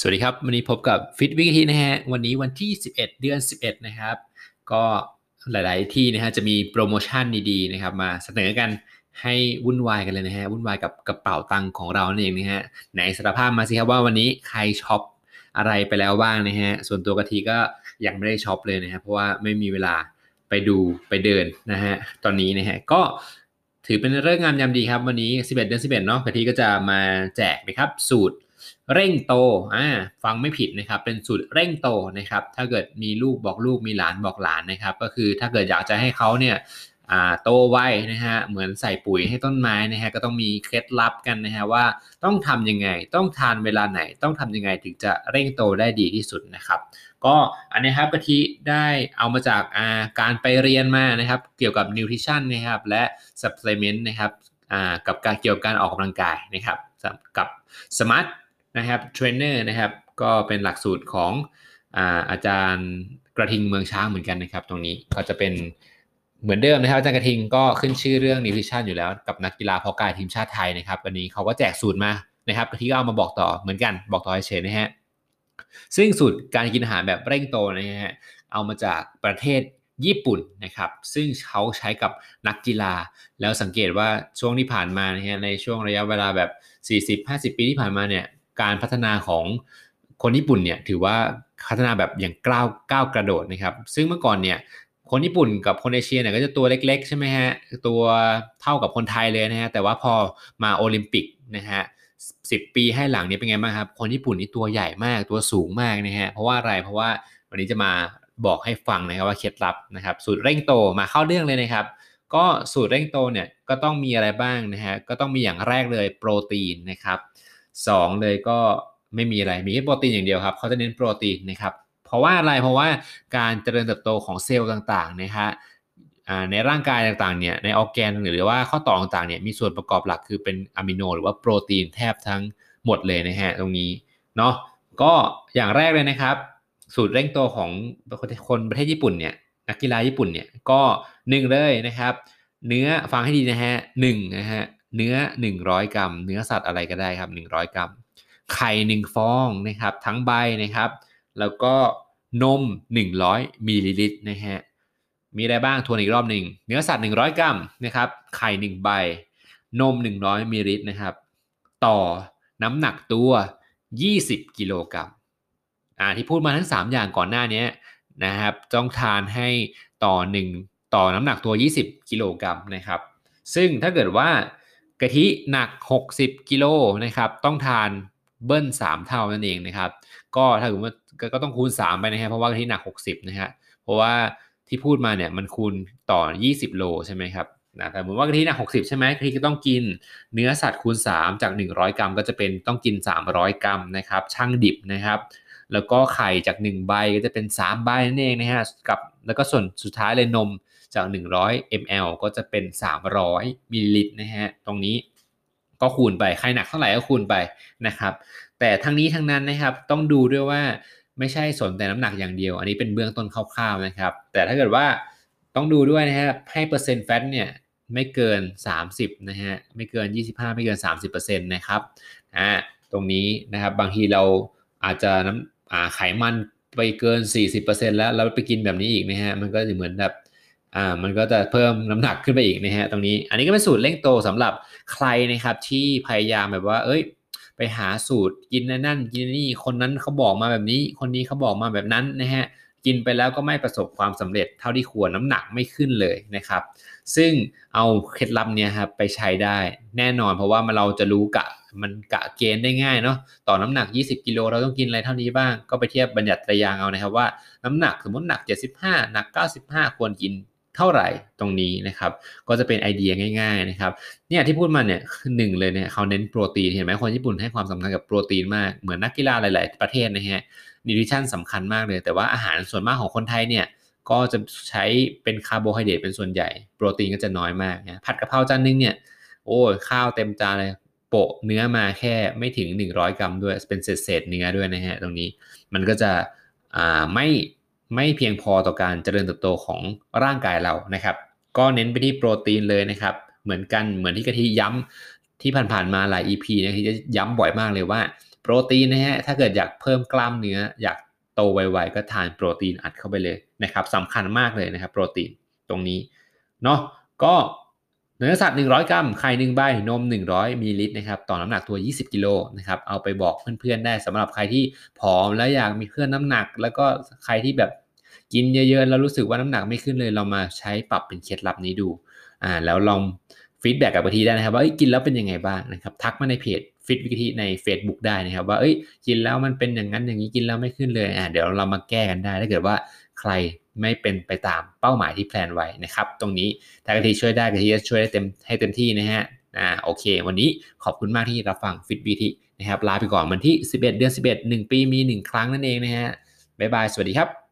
สวัสดีครับ วันนี้พบกับ Fit with กะทินะฮะ วันนี้วันที่ 11 เดือน 11 นะครับ ก็หลายๆที่นะฮะจะมีโปรโมชั่นดีๆนะครับ มาเสนอกันให้วุ่นวายกันเลยนะฮะ วุ่นวายกับกระเป๋าตังค์ของเราเองนะฮะ ไหนสารภาพมาสิครับว่าวันนี้ใครช็อปอะไรไปแล้วบ้างนะฮะ ส่วนตัวกะทิก็ยังไม่ได้ช็อปเลยนะฮะ เพราะว่าไม่มีเวลาไปดูไปเดินนะฮะ ตอนนี้นะฮะ ก็ถือเป็นเรื่องงามยามดีครับ วันนี้ 11 เดือน 11 เนาะกะทิก็จะมาแจกนะครับสูตร เร่งโตอ่าฟังไม่ผิดนะครับ เป็นสูตรเร่งโตนะครับ ถ้าเกิดมีลูกบอกลูกมีหลานบอกหลานนะครับ ก็คือถ้าเกิดอยากจะให้เขาเนี่ยอ่าโตไวนะฮะเหมือนใส่ปุ๋ยให้ต้นไม้นะฮะก็ต้องมีเคล็ดลับกันนะฮะว่าต้องทำยังไง ต้องทานเวลาไหน ต้องทำยังไงถึงจะเร่งโตได้ดีที่สุดนะครับ ก็อันนี้ครับกะทิได้เอามาจากาการไปเรียนมานะครับ เกี่ยวกับนิวทริชั่นนะครับและsupplement นะครับกับการเกี่ยวกับการออกกำลังกายนะครับกับ smart นะครับเทรนเนอร์นะครับก็เป็นหลักสูตรของอาอาจารย์กระทิงเมืองช้างเหมือนกันนะครับ ตรงนี้ก็จะเป็นเหมือนเดิมนะครับอาจารย์กระทิงก็ขึ้นชื่อเรื่อง nutrition อยู่แล้วกับนักกีฬาเพาะกายทีมชาติไทยนะครับวันนี้เขาก็แจกสูตรมานะครับกระทิงก็เอามาบอกต่อเหมือนกันบอกต่อเฉยนะฮะซึ่งสูตรการกินอาหารแบบเร่งโตนะฮะเอามาจากประเทศญี่ปุ่นนะครับ ซึ่งเขาใช้กับนักกีฬา แล้วสังเกตว่าช่วงที่ผ่านมานะฮะในช่วงระยะเวลาแบบ 40-50 ปีที่ผ่านมาเนี่ย การพัฒนาของคนญี่ปุ่นเนี่ยถือว่าพัฒนาแบบอย่างก้าวก้าวกระโดดนะครับ ซึ่งเมื่อก่อนเนี่ยคนญี่ปุ่นกับคนเอเชียเนี่ยก็จะตัวเล็กๆใช่ไหมฮะตัวเท่ากับคนไทยเลยนะฮะแต่ว่าพอมาโอลิมปิกนะฮะสิปีให้หลังนี้เป็นไงบ้างครับคนญี่ปุ่นนี่ตัวใหญ่มากตัวสูงมากนะฮะเพราะว่าอะไรเพราะว่าวันนี้จะมาบอกให้ฟังนะครับว่าเคล็ดลับนะครับ สูตรเร่งโตมาเข้าเรื่องเลยนะครับ ก็สูตรเร่งโตเนี่ยก็ต้องมีอะไรบ้างนะฮะก็ต้องมีอย่างแรกเลยโปรตีนนะครับ 2 เลยก็ไม่มีอะไรมีแค่โปรตีนอย่างเดียวครับเขาจะเน้นโปรตีนนะครับเพราะว่าอะไรเพราะว่าการเจริญเติบโตของเซลล์ต่างๆนะฮะในร่างกายต่างๆเนี่ยในออแกนหรือว่าข้อต่อต่างๆเนี่ยมีส่วนประกอบหลักคือเป็นอะมิโนหรือว่าโปรตีนแทบทั้งหมดเลยนะฮะตรงนี้เนาะก็อย่างแรกเลยนะครับ สูตรเร่งโตของคนประเทศญี่ปุ่นเนี่ยนักกีฬาญี่ปุ่นเนี่ยก็หนึ่งเลยนะครับ เนื้อฟังให้ดีนะฮะหนึ่งนะฮะ เนื้อ 100 กรัม เนื้อสัตว์อะไรก็ได้ครับ 100 กรัม ไข่ 1 ฟองนะครับ ทั้งใบนะครับ แล้วก็นม 100มิลลิลิตรนะฮะ มีอะไรบ้างทวนอีกรอบหนึ่ง เนื้อสัตว์ 100 กรัมนะครับ ไข่ 1 ใบ นม 100มิลลิลิตรนะครับ ต่อน้ำหนักตัว 20 กิโลกรัม อ่าที่พูดมาทั้ง 3 อย่างก่อนหน้านี้นะครับต้องทานให้ต่อ 1 ต่อน้ำหนักตัว 20 กิโลกรัมนะครับ ซึ่งถ้าเกิดว่า กะทิหนัก 60กิโลนะครับต้องทานเบิ้ล3 เท่านั่นเองนะครับก็ถ้าเกิดว่าก็ต้องคูณ 3 ไปนะครับเพราะว่ากะทิหนัก 60นะฮะเพราะว่าที่พูดมาเนี่ยมันคูณต่อ 20 โลใช่ไหมครับนะแต่สมมติว่ากะทิหนัก 60 ใช่ไหมกะทิก็ต้องกินเนื้อสัตว์คูณ 3 จาก 100 กรัม ก็จะเป็นต้องกิน 300 กรัมนะครับช่างดิบนะครับแล้วก็ไข่จาก 1 ใบก็จะเป็น 3 ใบนั่นเองนะฮะกับแล้วก็ส่วนสุดท้ายเลยนม จาก 100 ml ก็จะเป็น 300มิลลิลิตรนะฮะตรงนี้ก็คูณไปใครหนักเท่าไหร่ก็คูณไปนะครับ แต่ทั้งนี้ทั้งนั้นนะครับต้องดูด้วยว่าไม่ใช่สนแต่น้ำหนักอย่างเดียว อันนี้เป็นเบื้องต้นคร่าวๆนะครับ แต่ถ้าเกิดว่าต้องดูด้วยนะครับให้เปอร์เซ็นต์แฟตเนี่ยไม่เกิน 30นะฮะไม่เกิน 25 ไม่เกิน 30%นะครับอ่าตรงนี้นะครับบางทีเราอาจจะน้ำไขมันไปเกิน 40%แล้วเราไปกินแบบนี้อีกนะฮะมันก็จะเหมือนแบบ อ่ามันก็จะเพิ่มน้ำหนักขึ้นไปอีกนะฮะตรงนี้ อันนี้ก็เป็นสูตรเร่งโตสำหรับใครนะครับที่พยายามแบบว่า เอ้ย ไปหาสูตรกินนั่นกินนี่คนนั้นเขาบอกมาแบบนี้ คนนี้เขาบอกมาแบบนั้นนะฮะกินไปแล้วก็ไม่ประสบความสำเร็จเท่าที่ควรน้ำหนักไม่ขึ้นเลยนะครับ ซึ่งเอาเคล็ดลับเนี่ยครับไปใช้ได้แน่นอน เพราะว่ามันเราจะรู้กะมันกะเกณฑ์ได้ง่ายเนาะต่อน้ำหนัก 20 กิโลเราต้องกินอะไรเท่านี้บ้าง ก็ไปเทียบบัญญัติตรยางเอานะครับว่าน้ำหนักสมมติหนัก 75 หนัก 95 ควรกิน เท่าไหร่ตรงนี้นะครับ ก็จะเป็นไอเดียง่าย ๆนะครับ เนี่ยที่พูดมาเนี่ยหนึ่งเลยเนี่ยเขาเน้นโปรตีนเห็นไหมคนญี่ปุ่นให้ความสำคัญกับโปรตีนมากเหมือนนักกีฬาหลาย ๆ ประเทศนะฮะ nutrition สำคัญมากเลย แต่ว่าอาหารส่วนมากของคนไทยเนี่ยก็จะใช้เป็นคาร์โบไฮเดรตเป็นส่วนใหญ่ โปรตีนก็จะน้อยมากนะผัดกะเพราจานนึงเนี่ยโอ้ข้าวเต็มจานเลยโปะเนื้อมาแค่ไม่ถึง 100 กรัมด้วยเป็นเศษเศษเนื้อด้วยนะฮะตรงนี้มันก็จะไม่ ไม่เพียงพอต่อการเจริญเติบโตของร่างกายเรานะครับ ก็เน้นไปที่โปรตีนเลยนะครับ เหมือนกันเหมือนที่กะทิย้ำที่ผ่านๆมาหลาย EP นะที่จะย้ำบ่อยมากเลยว่า โปรตีนนะฮะถ้าเกิดอยากเพิ่มกล้ามเนื้อ อยากโตไวๆก็ทานโปรตีนอัดเข้าไปเลยนะครับสำคัญมากเลยนะครับ โปรตีนตรงนี้เนาะก็ เนื้อสัตว์ 100 กรัม ไข่1ใบ นม 100มิลลิลิตรนะครับ ต่อน้ำหนักตัว 20 กิโลนะครับ เอาไปบอกเพื่อนๆได้สำหรับใครที่ผอมแล้วอยากมีเพื่อนน้ำหนัก แล้วก็ใครที่แบบกินเยอะๆ แล้วรู้สึกว่าน้ำหนักไม่ขึ้นเลย เรามาใช้ปรับเป็นเคล็ดลับนี้ดู อ่า แล้วลอง feedback กับกะทิได้นะครับ ว่ากินแล้วเป็นยังไงบ้างนะครับ ทักมาในเพจ Fit with Kathi ใน Facebook ได้นะครับ ว่าเอ้ยกินแล้วมันเป็นอย่างนั้นอย่างนี้กินแล้วไม่ขึ้นเลยอ่าเดี๋ยวเรามาแก้กันได้ถ้าเกิดว่าใคร ไม่เป็นไปตามเป้าหมายที่ plan ไว้นะครับ ตรงนี้ถ้ากะทิช่วยได้กะทิจะช่วยได้เต็มให้เต็มที่นะฮะอ่าโอเค วันนี้ขอบคุณมากที่รับฟัง Fit with Kathiนะครับลาไปก่อนวันที่ 11 เดือน 11 1 ปีมี 1 ครั้งนั่นเองนะฮะบ๊ายบาย สวัสดีครับ